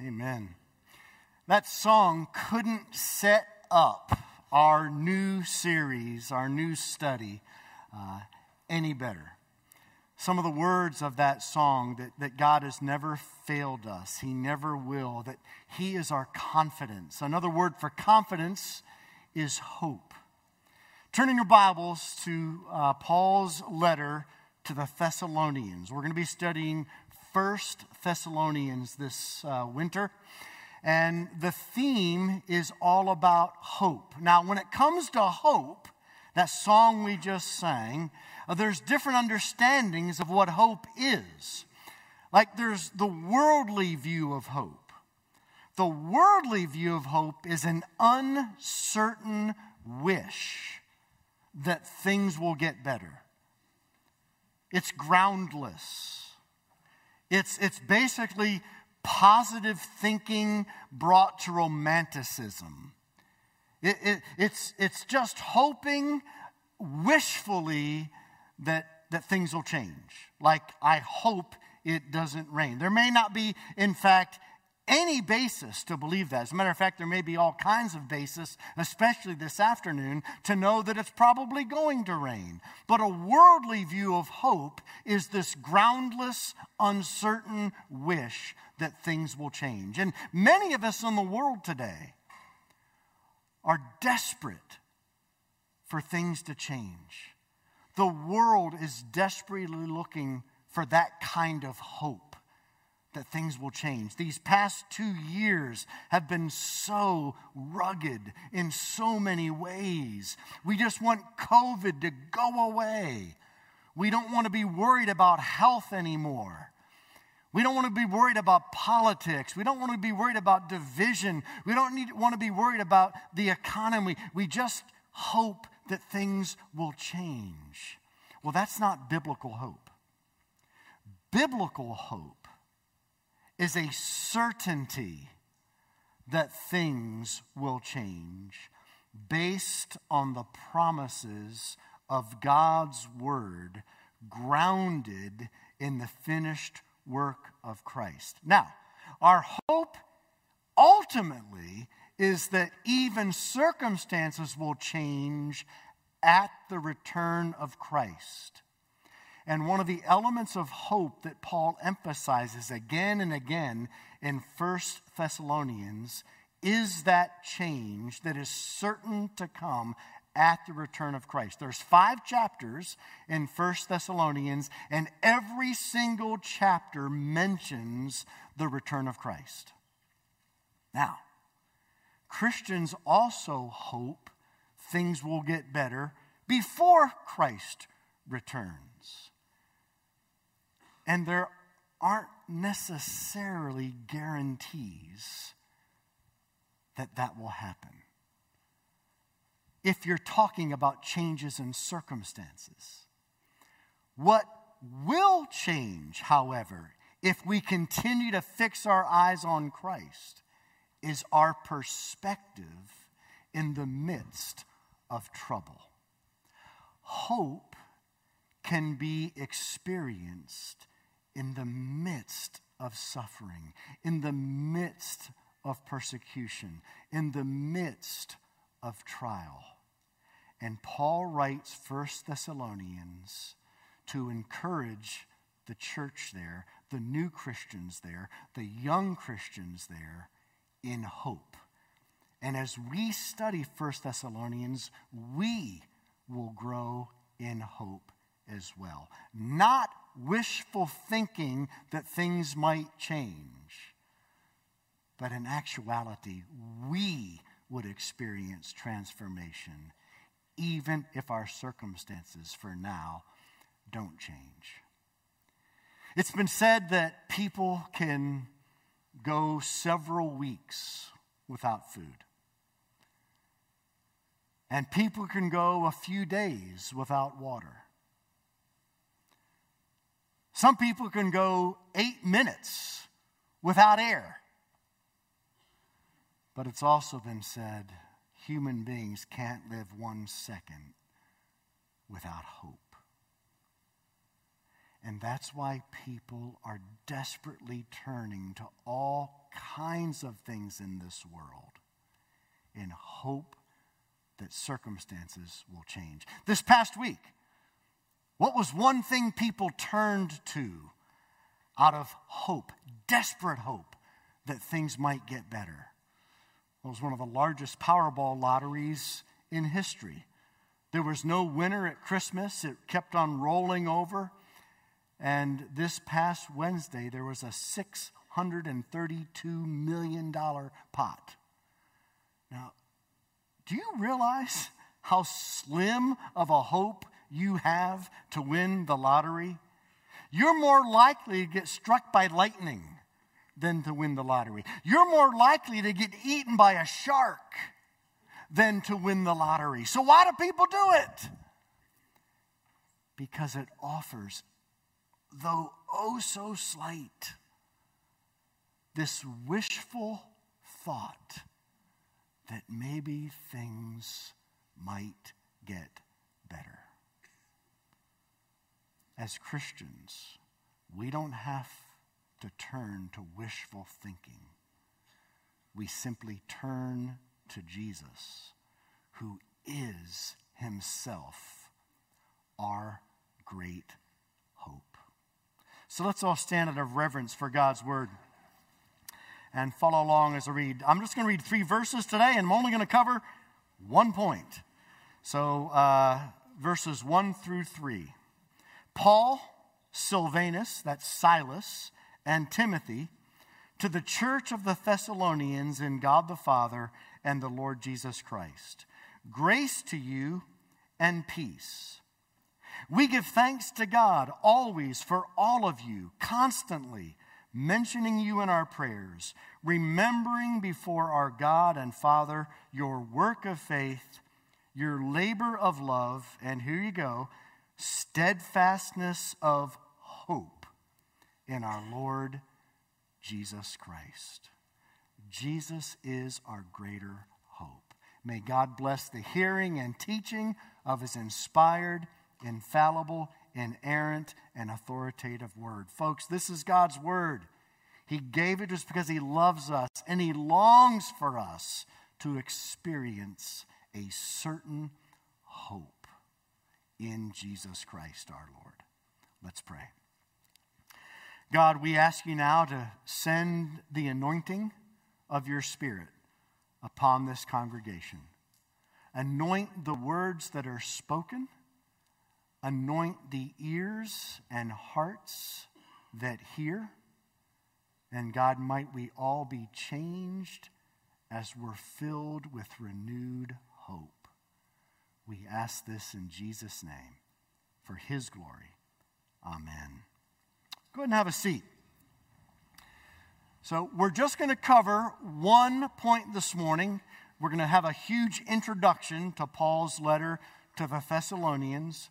Amen. That song couldn't set up our new series, our new study, uh, any better. Some of the words of that song that, that God has never failed us, He never will, that He is our confidence. Another word for confidence is hope. Turning your Bibles to uh, Paul's letter to the Thessalonians. We're going to be studying First Thessalonians this uh, winter. And the theme is all about hope. Now, when it comes to hope, that song we just sang, uh, there's different understandings of what hope is. Like there's the worldly view of hope. The worldly view of hope is an uncertain wish that things will get better. It's groundless. It's, it's basically positive thinking brought to romanticism. It, it, it's, it's just hoping wishfully that, that things will change. Like, I hope it doesn't rain. There may not be, in fact, any basis to believe that. As a matter of fact, there may be all kinds of basis, especially this afternoon, to know that it's probably going to rain. But a worldly view of hope is this groundless, uncertain wish that things will change. And many of us in the world today are desperate for things to change. The world is desperately looking for that kind of hope that things will change. These past two years have been so rugged in so many ways. We just want COVID to go away. We don't want to be worried about health anymore. We don't want to be worried about politics. We don't want to be worried about division. We don't need, want to be worried about the economy. We just hope that things will change. Well, that's not biblical hope. Biblical hope is a certainty that things will change based on the promises of God's word grounded in the finished work of Christ. Now, our hope ultimately is that even circumstances will change at the return of Christ. And one of the elements of hope that Paul emphasizes again and again in First Thessalonians is that change that is certain to come at the return of Christ. There's 5 chapters in First Thessalonians and every single chapter mentions the return of Christ. Now, Christians also hope things will get better before Christ returns. And there aren't necessarily guarantees that that will happen. If you're talking about changes in circumstances, what will change, however, if we continue to fix our eyes on Christ, is our perspective in the midst of trouble. Hope can be experienced in the midst of suffering, in the midst of persecution, in the midst of trial. And Paul writes First Thessalonians to encourage the church there, the new Christians there, the young Christians there in hope. And as we study First Thessalonians, we will grow in hope as well. Not wishful thinking that things might change. But in actuality, we would experience transformation even if our circumstances for now don't change. It's been said that people can go several weeks without food. And people can go a few days without water. Some people can go eight minutes without air. But it's also been said human beings can't live one second without hope. And that's why people are desperately turning to all kinds of things in this world in hope that circumstances will change. This past week, what was one thing people turned to out of hope, desperate hope that things might get better? It was one of the largest Powerball lotteries in history. There was no winner at Christmas, it kept on rolling over. And this past Wednesday, there was a $632 million pot. Now, do you realize how slim of a hope you have to win the lottery? You're more likely to get struck by lightning than to win the lottery. You're more likely to get eaten by a shark than to win the lottery. So, why do people do it? Because it offers, though oh so slight, this wishful thought that maybe things might get better. As Christians, we don't have to turn to wishful thinking. We simply turn to Jesus, who is himself our great hope. So let's all stand out of reverence for God's word and follow along as I read. I'm just going to read three verses today, and I'm only going to cover one point. So, uh, verses 1 through 3. Paul, Silvanus, that's Silas, and Timothy, to the church of the Thessalonians in God the Father and the Lord Jesus Christ. Grace to you and peace. We give thanks to God always for all of you, constantly mentioning you in our prayers, remembering before our God and Father your work of faith, your labor of love, and here you go, steadfastness of hope in our Lord Jesus Christ. Jesus is our greater hope. May God bless the hearing and teaching of his inspired, infallible, inerrant, and authoritative word. Folks, this is God's word. He gave it just because he loves us and he longs for us to experience a certain hope in Jesus Christ our Lord. Let's pray. God, we ask you now to send the anointing of your Spirit upon this congregation. Anoint the words that are spoken Anoint the ears and hearts that hear. And God, might we all be changed as we're filled with renewed hope. We ask this in Jesus' name for his glory. Amen. Go ahead and have a seat. So, we're just going to cover one point this morning. We're going to have a huge introduction to Paul's letter to the Thessalonians.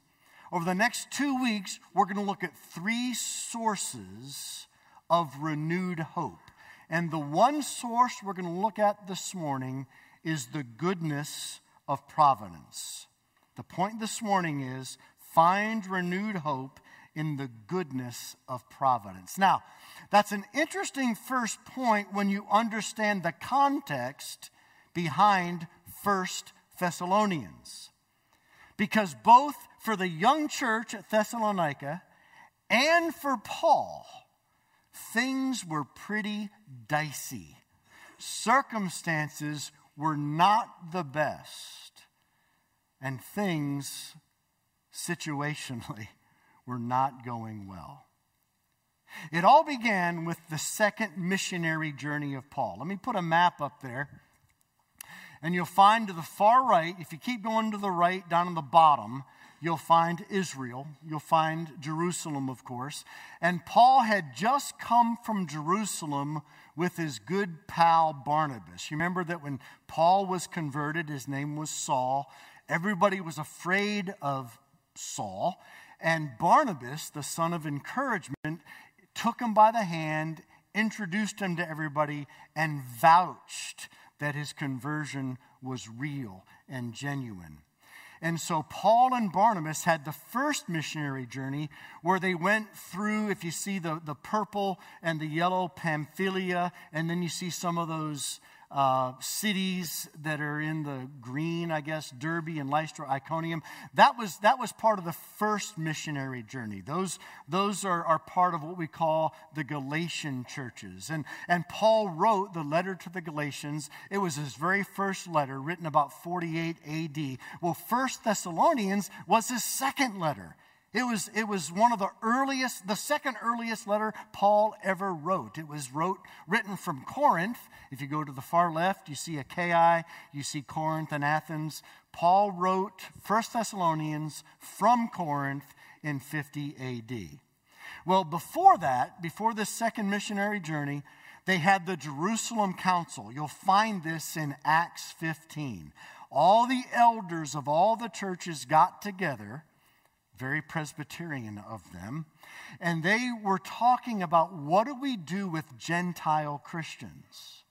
Over the next two weeks, we're going to look at three sources of renewed hope. And the one source we're going to look at this morning is the goodness of providence. The point this morning is find renewed hope in the goodness of providence. Now, that's an interesting first point when you understand the context behind First Thessalonians. Because both for the young church at Thessalonica and for Paul, things were pretty dicey. Circumstances were not the best, and things situationally were not going well. It all began with the second missionary journey of Paul. Let me put a map up there. And you'll find to the far right, if you keep going to the right, down on the bottom, you'll find Israel. You'll find Jerusalem, of course. And Paul had just come from Jerusalem with his good pal Barnabas. You remember that when Paul was converted, his name was Saul. Everybody was afraid of Saul. And Barnabas, the son of encouragement, took him by the hand, introduced him to everybody, and vouched that his conversion was real and genuine. And so Paul and Barnabas had the first missionary journey where they went through, if you see the, the purple and the yellow Pamphylia, and then you see some of those uh, cities that are in the green, I guess, Derbe and Lystra, Iconium. That was, that was part of the first missionary journey. Those, those are, are part of what we call the Galatian churches. And, and Paul wrote the letter to the Galatians. It was his very first letter, written about 48 AD. Well, First Thessalonians was his second letter. It was, it was one of the earliest, the second earliest letter Paul ever wrote. It was wrote, written from Corinth. If you go to the far left, you see Achaia, you see Corinth and Athens. Paul wrote 1 Thessalonians from Corinth in 50 AD. Well, before that, before this second missionary journey, they had the Jerusalem Council. You'll find this in Acts 15. All the elders of all the churches got together very Presbyterian of them. And they were talking about what do we do with Gentile Christians?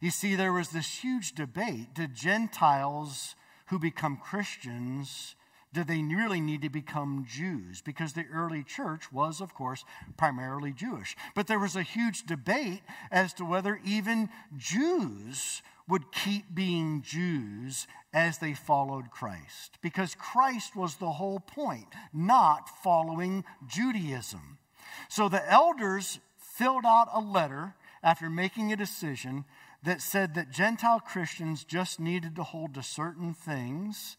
You see, there was this huge debate. Did Gentiles who become Christians, do they really need to become Jews? Because the early church was, of course, primarily Jewish. But there was a huge debate as to whether even Jews would keep being Jews as they followed Christ. Because Christ was the whole point, not following Judaism. So the elders filled out a letter after making a decision that said that Gentile Christians just needed to hold to certain things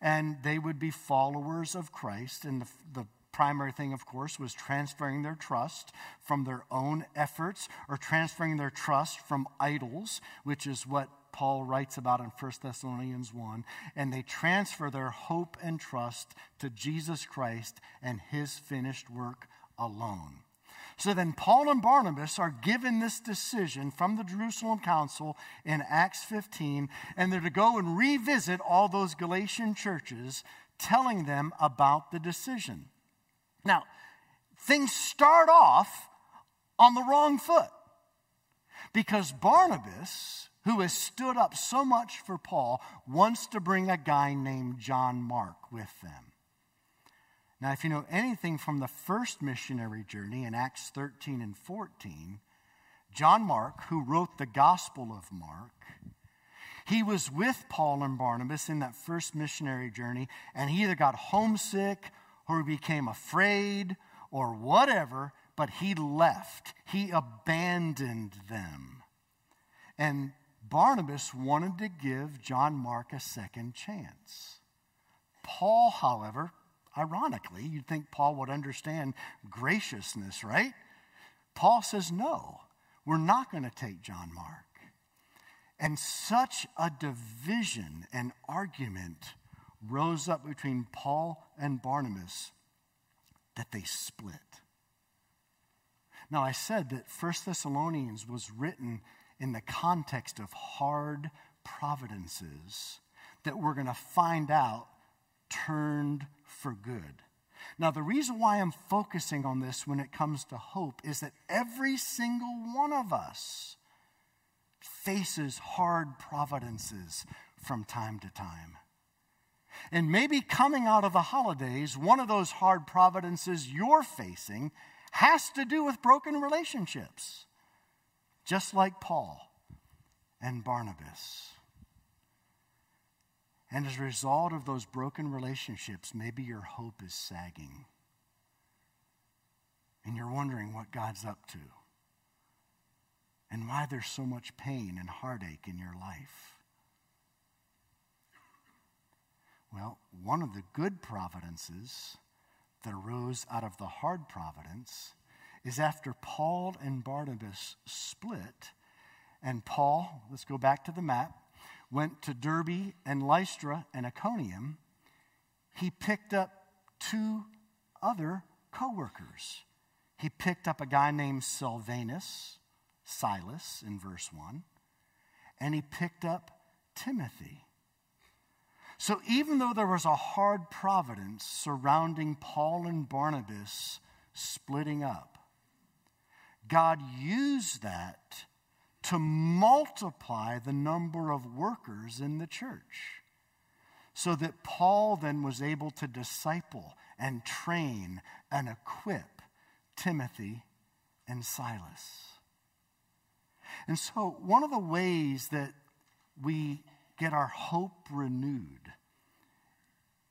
and they would be followers of Christ. And the, the primary thing, of course, was transferring their trust from their own efforts or transferring their trust from idols, which is what Paul writes about in 1 Thessalonians 1. And they transfer their hope and trust to Jesus Christ and his finished work alone. So then, Paul and Barnabas are given this decision from the Jerusalem Council in Acts 15, and they're to go and revisit all those Galatian churches, telling them about the decision. Now, things start off on the wrong foot because Barnabas, who has stood up so much for Paul, wants to bring a guy named John Mark with them. Now, if you know anything from the first missionary journey in Acts 13 and 14, John Mark, who wrote the Gospel of Mark, he was with Paul and Barnabas in that first missionary journey, and he either got homesick or became afraid or whatever, but he left. He abandoned them. And Barnabas wanted to give John Mark a second chance. Paul, however, ironically, you'd think Paul would understand graciousness, right? Paul says, no, we're not going to take John Mark. And such a division and argument rose up between Paul and Barnabas that they split. Now, I said that First Thessalonians was written in the context of hard providences that we're going to find out turned for good. Now, the reason why I'm focusing on this when it comes to hope is that every single one of us faces hard providences from time to time. And maybe coming out of the holidays, one of those hard providences you're facing has to do with broken relationships, just like Paul and Barnabas. And as a result of those broken relationships, maybe your hope is sagging. And you're wondering what God's up to and why there's so much pain and heartache in your life. Well, one of the good providences that arose out of the hard providence is after Paul and Barnabas split, and Paul, let's go back to the map, went to Derbe and Lystra and Iconium, he picked up two other co workers. He picked up a guy named Silvanus, Silas in verse 1, and he picked up Timothy. So even though there was a hard providence surrounding Paul and Barnabas splitting up, God used that to multiply the number of workers in the church. so that Paul then was able to disciple and train and equip Timothy and Silas. And so, one of the ways that we get our hope renewed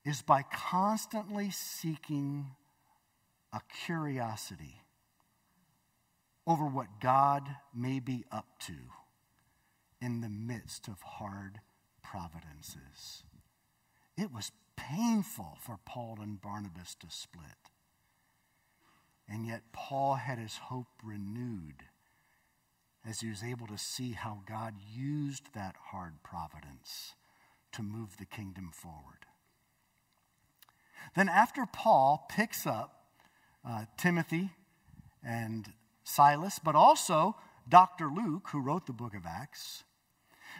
is by constantly seeking a curiosity over what God may be up to in the midst of hard providences. It was painful for Paul and Barnabas to split. And yet, Paul had his hope renewed as he was able to see how God used that hard providence to move the kingdom forward. Then, after Paul picks up uh, Timothy and Silas, but also Dr. Luke, who wrote the book of Acts,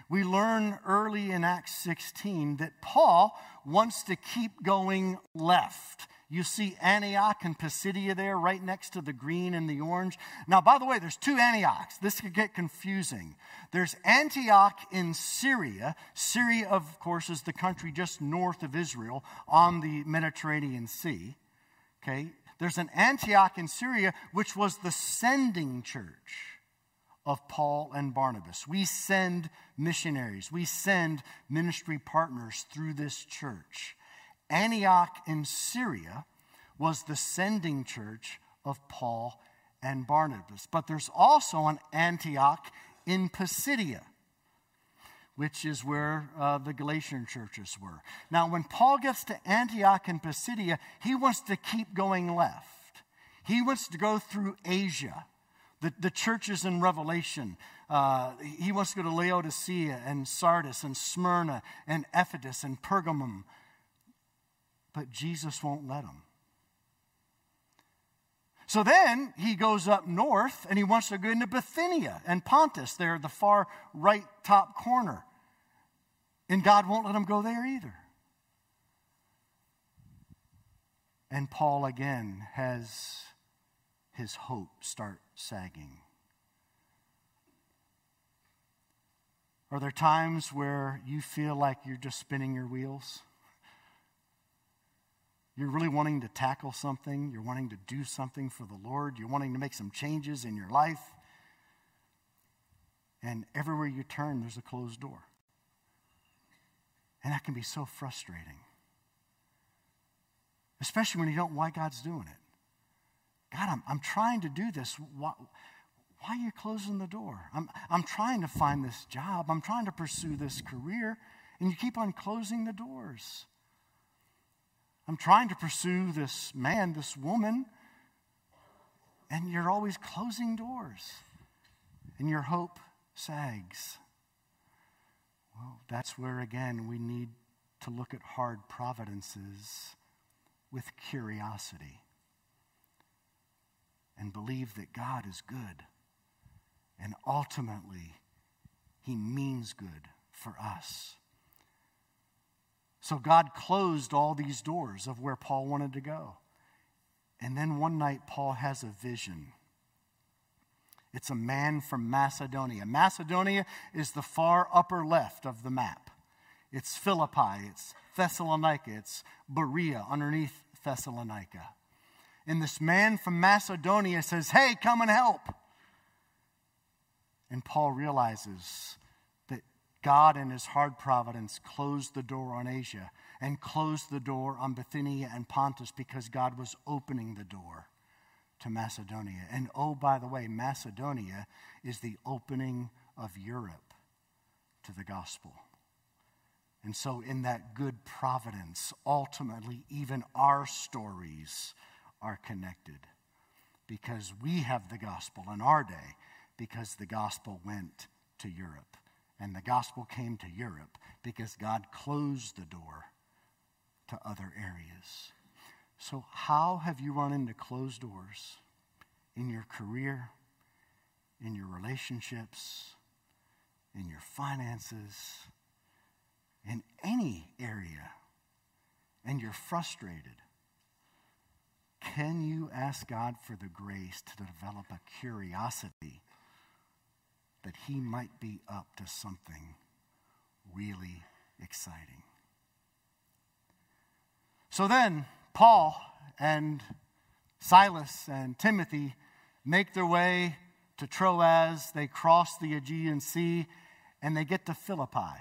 we learn early in Acts 16 that Paul wants to keep going left. You see Antioch and Pisidia there, right next to the green and the orange. Now, by the way, there's two Antiochs. This could get confusing. There's Antioch in Syria. Syria, of course, is the country just north of Israel on the Mediterranean Sea. Okay? There's an Antioch in Syria, which was the sending church of Paul and Barnabas. We send missionaries, we send ministry partners through this church. Antioch in Syria was the sending church of Paul and Barnabas. But there's also an Antioch in Pisidia, which is where uh, the Galatian churches were. Now, when Paul gets to Antioch in Pisidia, he wants to keep going left. He wants to go through Asia, the, the churches in Revelation. Uh, he wants to go to Laodicea and Sardis and Smyrna and Ephesus and Pergamum but Jesus won't let him. So then he goes up north and he wants to go into Bithynia and Pontus, there, the far right top corner. And God won't let him go there either. And Paul again has his hope start sagging. Are there times where you feel like you're just spinning your wheels? You're really wanting to tackle something, you're wanting to do something for the Lord, you're wanting to make some changes in your life. And everywhere you turn, there's a closed door. And that can be so frustrating. Especially when you don't know why God's doing it. God, I'm, I'm trying to do this. Why, why are you closing the door? I'm, I'm trying to find this job. I'm trying to pursue this career. And you keep on closing the doors. I'm trying to pursue this man, this woman, and you're always closing doors, and your hope sags. Well, that's where, again, we need to look at hard providences with curiosity and believe that God is good and ultimately He means good for us. So God closed all these doors of where Paul wanted to go. And then one night, Paul has a vision. It's a man from Macedonia. Macedonia is the far upper left of the map. It's Philippi, it's Thessalonica, it's Berea underneath Thessalonica. And this man from Macedonia says, Hey, come and help. And Paul realizes that God, in his hard providence, closed the door on Asia and closed the door on Bithynia and Pontus because God was opening the door to Macedonia. And oh, by the way, Macedonia is the opening of Europe to the gospel. And so, in that good providence, ultimately, even our stories are connected because we have the gospel in our day because the gospel went to Europe. And the gospel came to Europe because God closed the door to other areas. So, how have you run into closed doors in your career, in your relationships, in your finances, in any area, and you're frustrated? Can you ask God for the grace to develop a curiosity that he might be up to something really exciting. So then, Paul and Silas and Timothy make their way to Troas. They cross the Aegean Sea and they get to Philippi.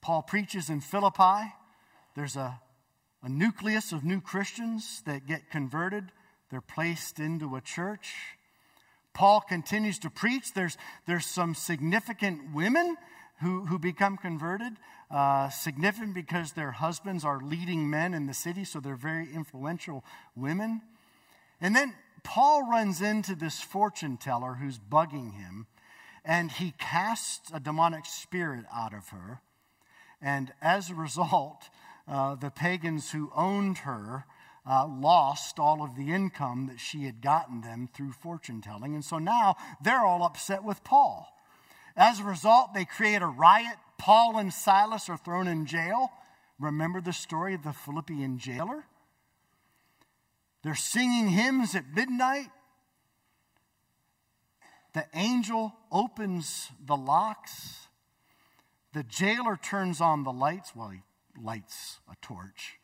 Paul preaches in Philippi. There's a, a nucleus of new Christians that get converted, they're placed into a church. Paul continues to preach. There's, there's some significant women who, who become converted. Uh, significant because their husbands are leading men in the city, so they're very influential women. And then Paul runs into this fortune teller who's bugging him, and he casts a demonic spirit out of her. And as a result, uh, the pagans who owned her uh, lost all of the income that she had gotten them through fortune telling. And so now they're all upset with Paul. As a result, they create a riot. Paul and Silas are thrown in jail. Remember the story of the Philippian jailer? They're singing hymns at midnight. The angel opens the locks. The jailer turns on the lights. Well, he lights a torch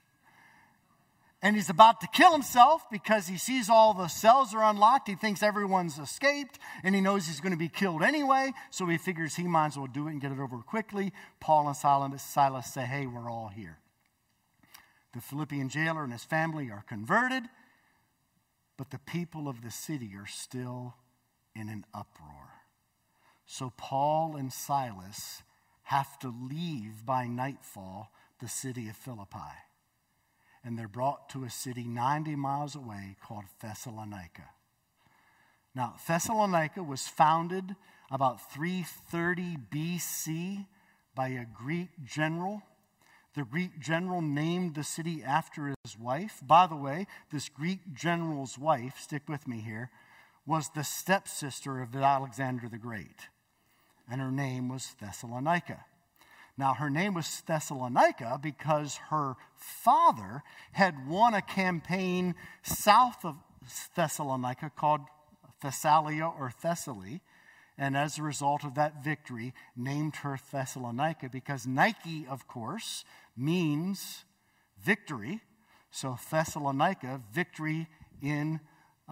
and he's about to kill himself because he sees all the cells are unlocked. He thinks everyone's escaped, and he knows he's going to be killed anyway, so he figures he might as well do it and get it over quickly. Paul and Silas say, Hey, we're all here. The Philippian jailer and his family are converted, but the people of the city are still in an uproar. So Paul and Silas have to leave by nightfall the city of Philippi and they're brought to a city 90 miles away called Thessalonica. Now, Thessalonica was founded about 330 BC by a Greek general. The Greek general named the city after his wife. By the way, this Greek general's wife, stick with me here, was the stepsister of Alexander the Great, and her name was Thessalonica. Now, her name was Thessalonica because her father had won a campaign south of Thessalonica called Thessalia or Thessaly. And as a result of that victory, named her Thessalonica because Nike, of course, means victory. So Thessalonica, victory in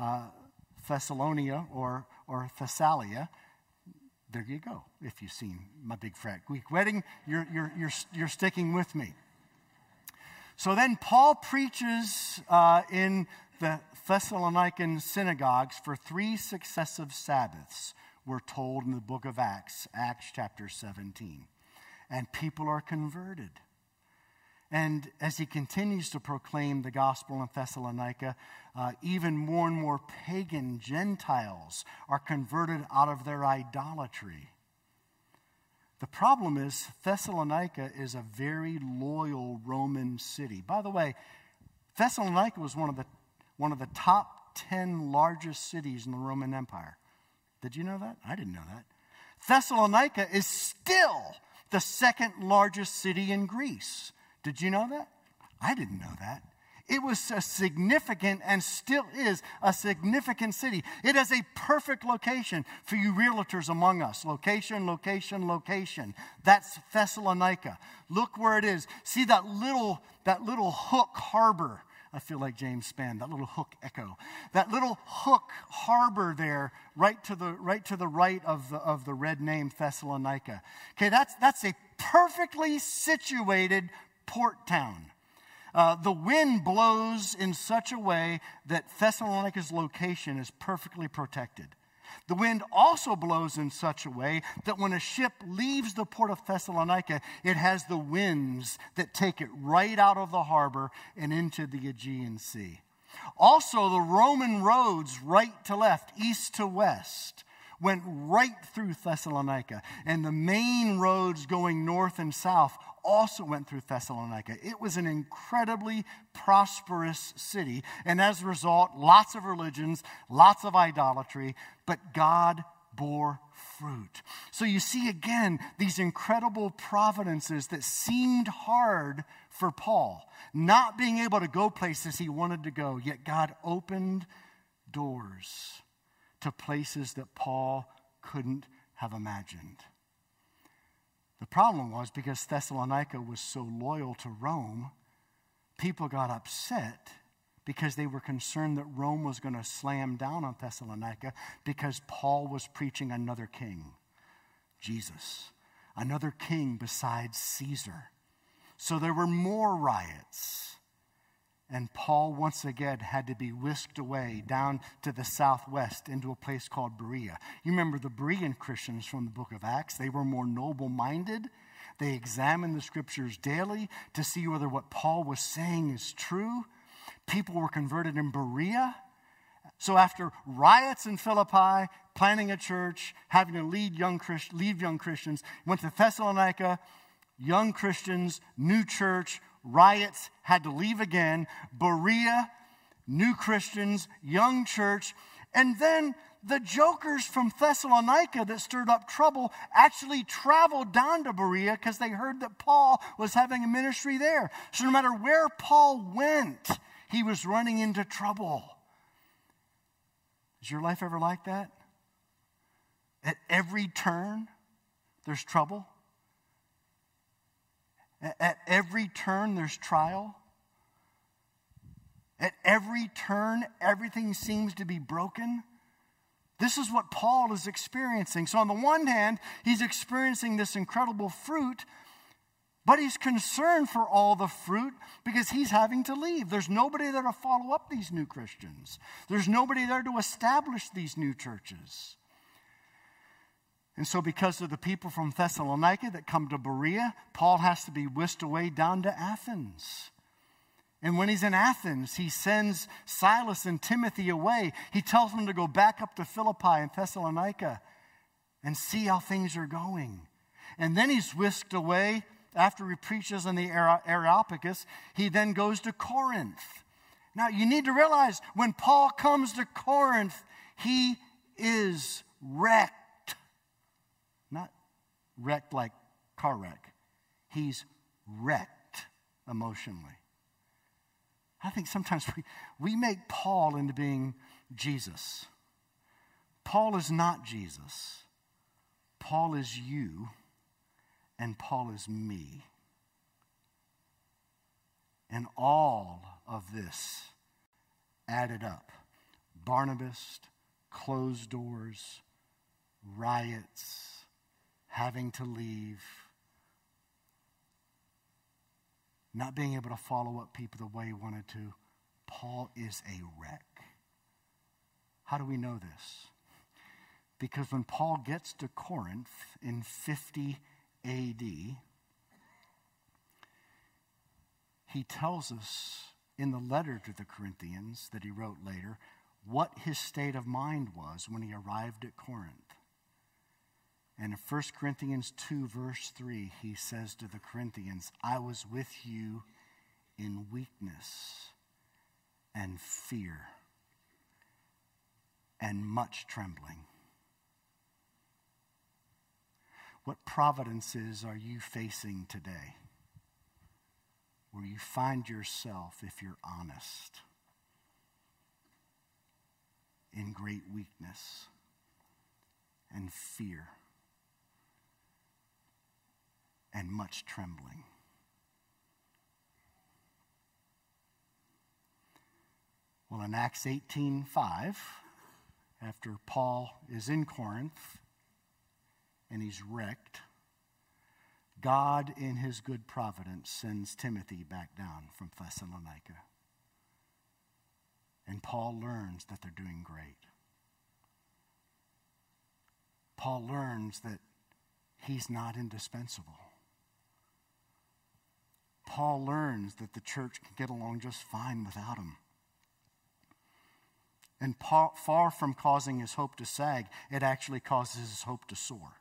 uh, Thessalonia or, or Thessalia there you go. If you've seen my big fat Greek wedding, you're, you're, you're, you're sticking with me. So then Paul preaches uh, in the Thessalonican synagogues for three successive Sabbaths, we're told in the book of Acts, Acts chapter 17. And people are converted. And as he continues to proclaim the gospel in Thessalonica, uh, even more and more pagan Gentiles are converted out of their idolatry. The problem is, Thessalonica is a very loyal Roman city. By the way, Thessalonica was one of the, one of the top 10 largest cities in the Roman Empire. Did you know that? I didn't know that. Thessalonica is still the second largest city in Greece. Did you know that? I didn't know that. It was a significant and still is a significant city. It is a perfect location for you realtors among us. Location, location, location. That's Thessalonica. Look where it is. See that little, that little hook harbor. I feel like James Spann, that little hook echo. That little hook harbor there, right to the right, to the right of, the, of the red name Thessalonica. Okay, that's, that's a perfectly situated port town. Uh, the wind blows in such a way that Thessalonica's location is perfectly protected. The wind also blows in such a way that when a ship leaves the port of Thessalonica, it has the winds that take it right out of the harbor and into the Aegean Sea. Also, the Roman roads, right to left, east to west, went right through Thessalonica, and the main roads going north and south also went through Thessalonica. It was an incredibly prosperous city, and as a result, lots of religions, lots of idolatry, but God bore fruit. So you see again these incredible providences that seemed hard for Paul, not being able to go places he wanted to go, yet God opened doors to places that Paul couldn't have imagined. The problem was because Thessalonica was so loyal to Rome, people got upset because they were concerned that Rome was going to slam down on Thessalonica because Paul was preaching another king, Jesus, another king besides Caesar. So there were more riots. And Paul once again had to be whisked away down to the southwest into a place called Berea. You remember the Berean Christians from the book of Acts? They were more noble minded. They examined the scriptures daily to see whether what Paul was saying is true. People were converted in Berea. So after riots in Philippi, planning a church, having to lead young Christ, leave young Christians, went to Thessalonica, young Christians, new church, riots, had to leave again. Berea, new Christians, young church. And then the jokers from Thessalonica that stirred up trouble actually traveled down to Berea because they heard that Paul was having a ministry there. So no matter where Paul went, he was running into trouble. Is your life ever like that? At every turn, there's trouble. At every turn, there's trial. At every turn, everything seems to be broken. This is what Paul is experiencing. So, on the one hand, he's experiencing this incredible fruit, but he's concerned for all the fruit because he's having to leave. There's nobody there to follow up these new Christians, there's nobody there to establish these new churches. And so, because of the people from Thessalonica that come to Berea, Paul has to be whisked away down to Athens. And when he's in Athens, he sends Silas and Timothy away. He tells them to go back up to Philippi and Thessalonica and see how things are going. And then he's whisked away after he preaches in the Areopagus. He then goes to Corinth. Now, you need to realize when Paul comes to Corinth, he is wrecked wrecked like car wreck. He's wrecked emotionally. I think sometimes we, we make Paul into being Jesus. Paul is not Jesus. Paul is you, and Paul is me. And all of this added up Barnabas, closed doors, riots, having to leave, not being able to follow up people the way he wanted to. Paul is a wreck. How do we know this? Because when Paul gets to Corinth in 50 AD, he tells us in the letter to the Corinthians that he wrote later what his state of mind was when he arrived at Corinth. And in 1 Corinthians 2, verse 3, he says to the Corinthians, I was with you in weakness and fear and much trembling. What providences are you facing today where you find yourself, if you're honest, in great weakness and fear? And much trembling. Well, in Acts 18:5, after Paul is in Corinth and he's wrecked, God, in his good providence, sends Timothy back down from Thessalonica. And Paul learns that they're doing great. Paul learns that he's not indispensable. Paul learns that the church can get along just fine without him. And far from causing his hope to sag, it actually causes his hope to soar.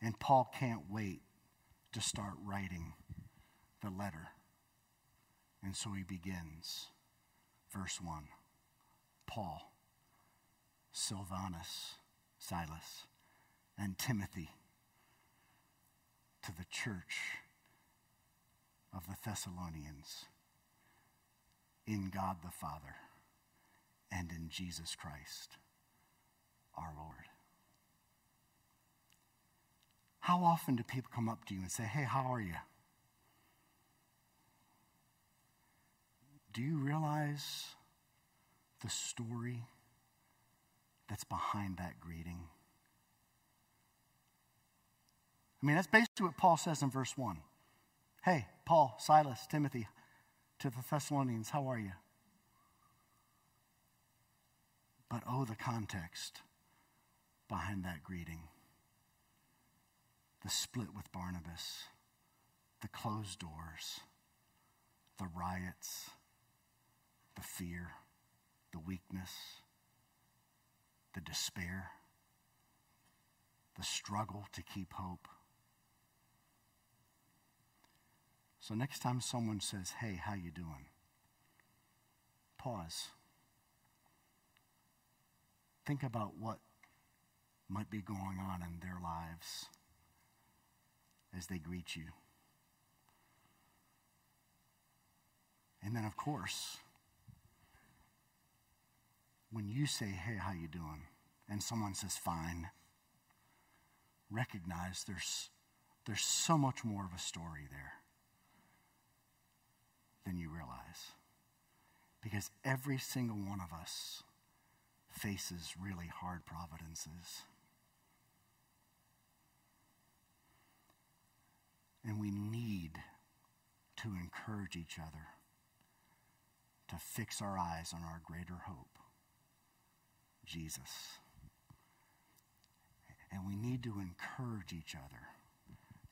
And Paul can't wait to start writing the letter. And so he begins. Verse 1 Paul, Silvanus, Silas, and Timothy to the church of the Thessalonians in God the Father and in Jesus Christ our Lord. How often do people come up to you and say, Hey, how are you? Do you realize the story that's behind that greeting? I mean, that's basically what Paul says in verse 1. Hey, Paul, Silas, Timothy, to the Thessalonians, how are you? But oh, the context behind that greeting the split with Barnabas, the closed doors, the riots, the fear, the weakness, the despair, the struggle to keep hope. So next time someone says, "Hey, how you doing?" Pause. Think about what might be going on in their lives as they greet you. And then of course, when you say, "Hey, how you doing?" and someone says, "Fine," recognize there's there's so much more of a story there than you realize. Because every single one of us faces really hard providences. And we need to encourage each other to fix our eyes on our greater hope, Jesus. And we need to encourage each other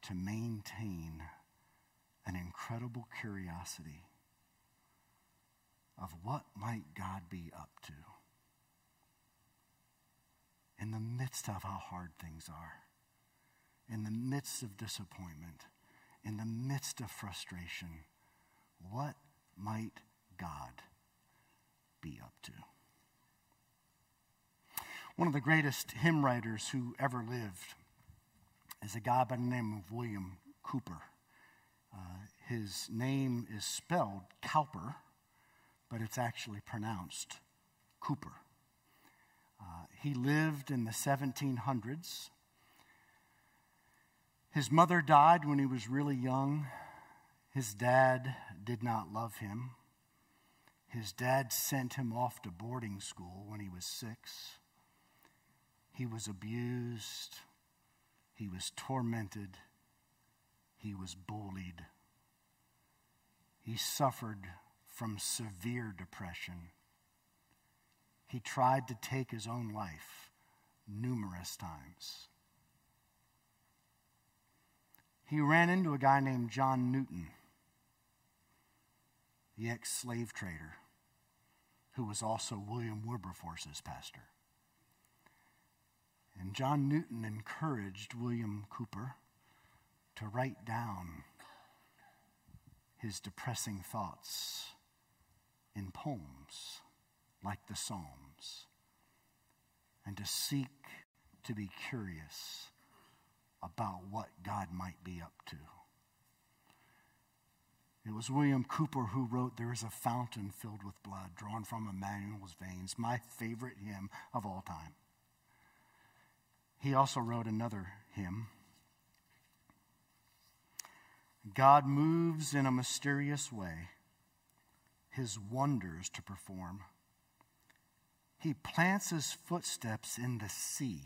to maintain an incredible curiosity of what might God be up to in the midst of how hard things are, in the midst of disappointment, in the midst of frustration. What might God be up to? One of the greatest hymn writers who ever lived is a guy by the name of William Cowper. Uh, his name is spelled Cowper, but it's actually pronounced Cooper. Uh, he lived in the 1700s. His mother died when he was really young. His dad did not love him. His dad sent him off to boarding school when he was six. He was abused. He was tormented he was bullied. He suffered from severe depression. He tried to take his own life numerous times. He ran into a guy named John Newton, the ex slave trader, who was also William Wilberforce's pastor. And John Newton encouraged William Cowper to write down his depressing thoughts in poems like the Psalms and to seek to be curious about what God might be up to. It was William Cowper who wrote, There is a fountain filled with blood drawn from Emmanuel's veins, my favorite hymn of all time. He also wrote another hymn God moves in a mysterious way, his wonders to perform. He plants his footsteps in the sea.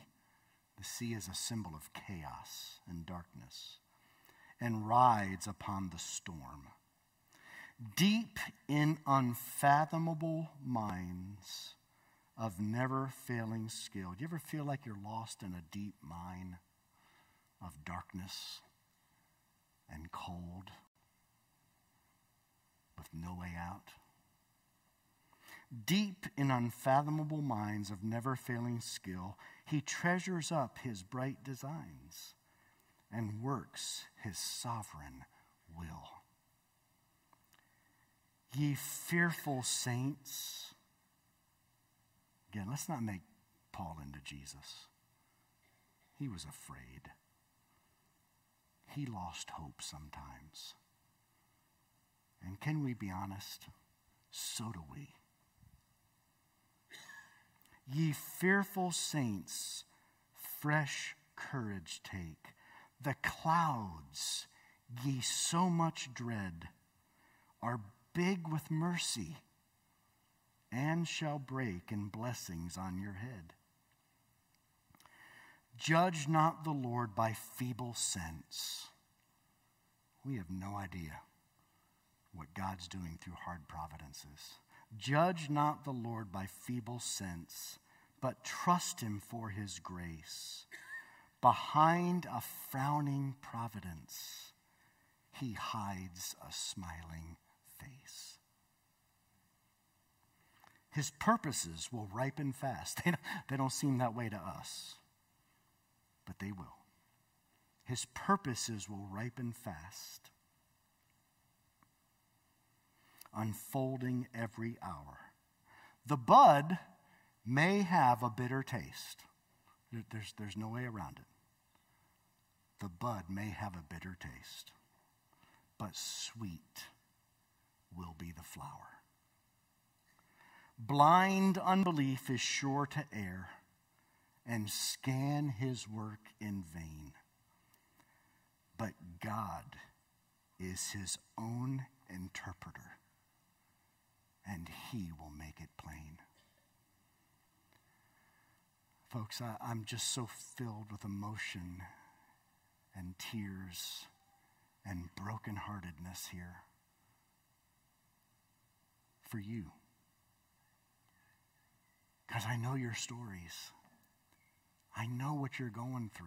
The sea is a symbol of chaos and darkness, and rides upon the storm. Deep in unfathomable minds of never failing skill. Do you ever feel like you're lost in a deep mine of darkness? And cold with no way out. Deep in unfathomable minds of never failing skill, he treasures up his bright designs and works his sovereign will. Ye fearful saints, again, let's not make Paul into Jesus. He was afraid he lost hope sometimes. And can we be honest? So do we. Ye fearful saints, fresh courage take. The clouds ye so much dread are big with mercy and shall break in blessings on your head. Judge not the Lord by feeble sense. We have no idea what God's doing through hard providences. Judge not the Lord by feeble sense, but trust him for his grace. Behind a frowning providence, he hides a smiling face. His purposes will ripen fast. They don't, seem that way to us, but they will. His purposes will ripen fast, unfolding every hour. The bud may have a bitter taste. There's, there's no way around it. The bud may have a bitter taste, but sweet will be the flower. Blind unbelief is sure to err and scan his work in vain. But God is his own interpreter, and he will make it plain. Folks, I, am just so filled with emotion and tears and brokenheartedness here for you. Because I know your stories. I know what you're going through.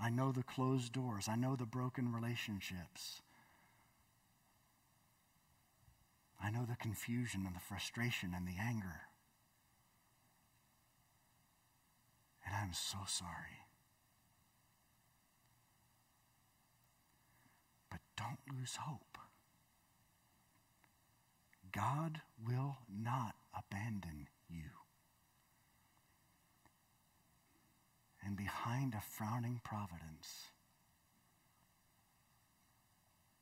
I know the closed doors. I know the broken relationships. I know the confusion and the frustration and the anger. And I'm so sorry. But don't lose hope. God will not abandon you. And behind a frowning providence,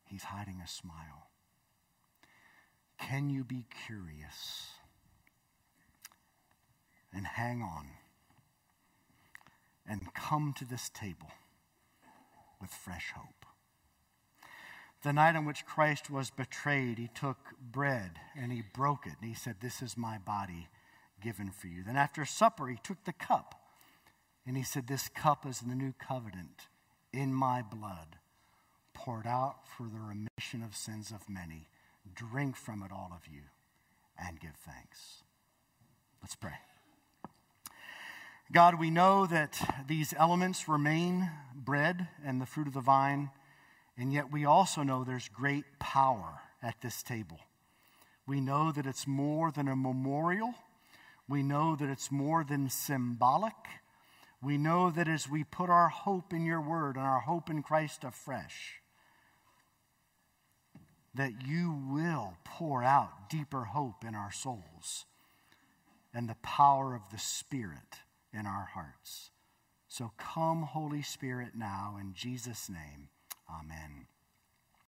He's hiding a smile. Can you be curious and hang on? and come to this table with fresh hope. The night on which Christ was betrayed, he took bread and he broke it, and he said, This is my body given for you. Then after supper, he took the cup and he said, This cup is the new covenant in my blood, poured out for the remission of sins of many. Drink from it, all of you, and give thanks. Let's pray. God, we know that these elements remain bread and the fruit of the vine, and yet we also know there's great power at this table. We know that it's more than a memorial. We know that it's more than symbolic. We know that as we put our hope in your word and our hope in Christ afresh, that you will pour out deeper hope in our souls and the power of the Spirit in our hearts. So come, Holy Spirit, now, in Jesus' name. Amen.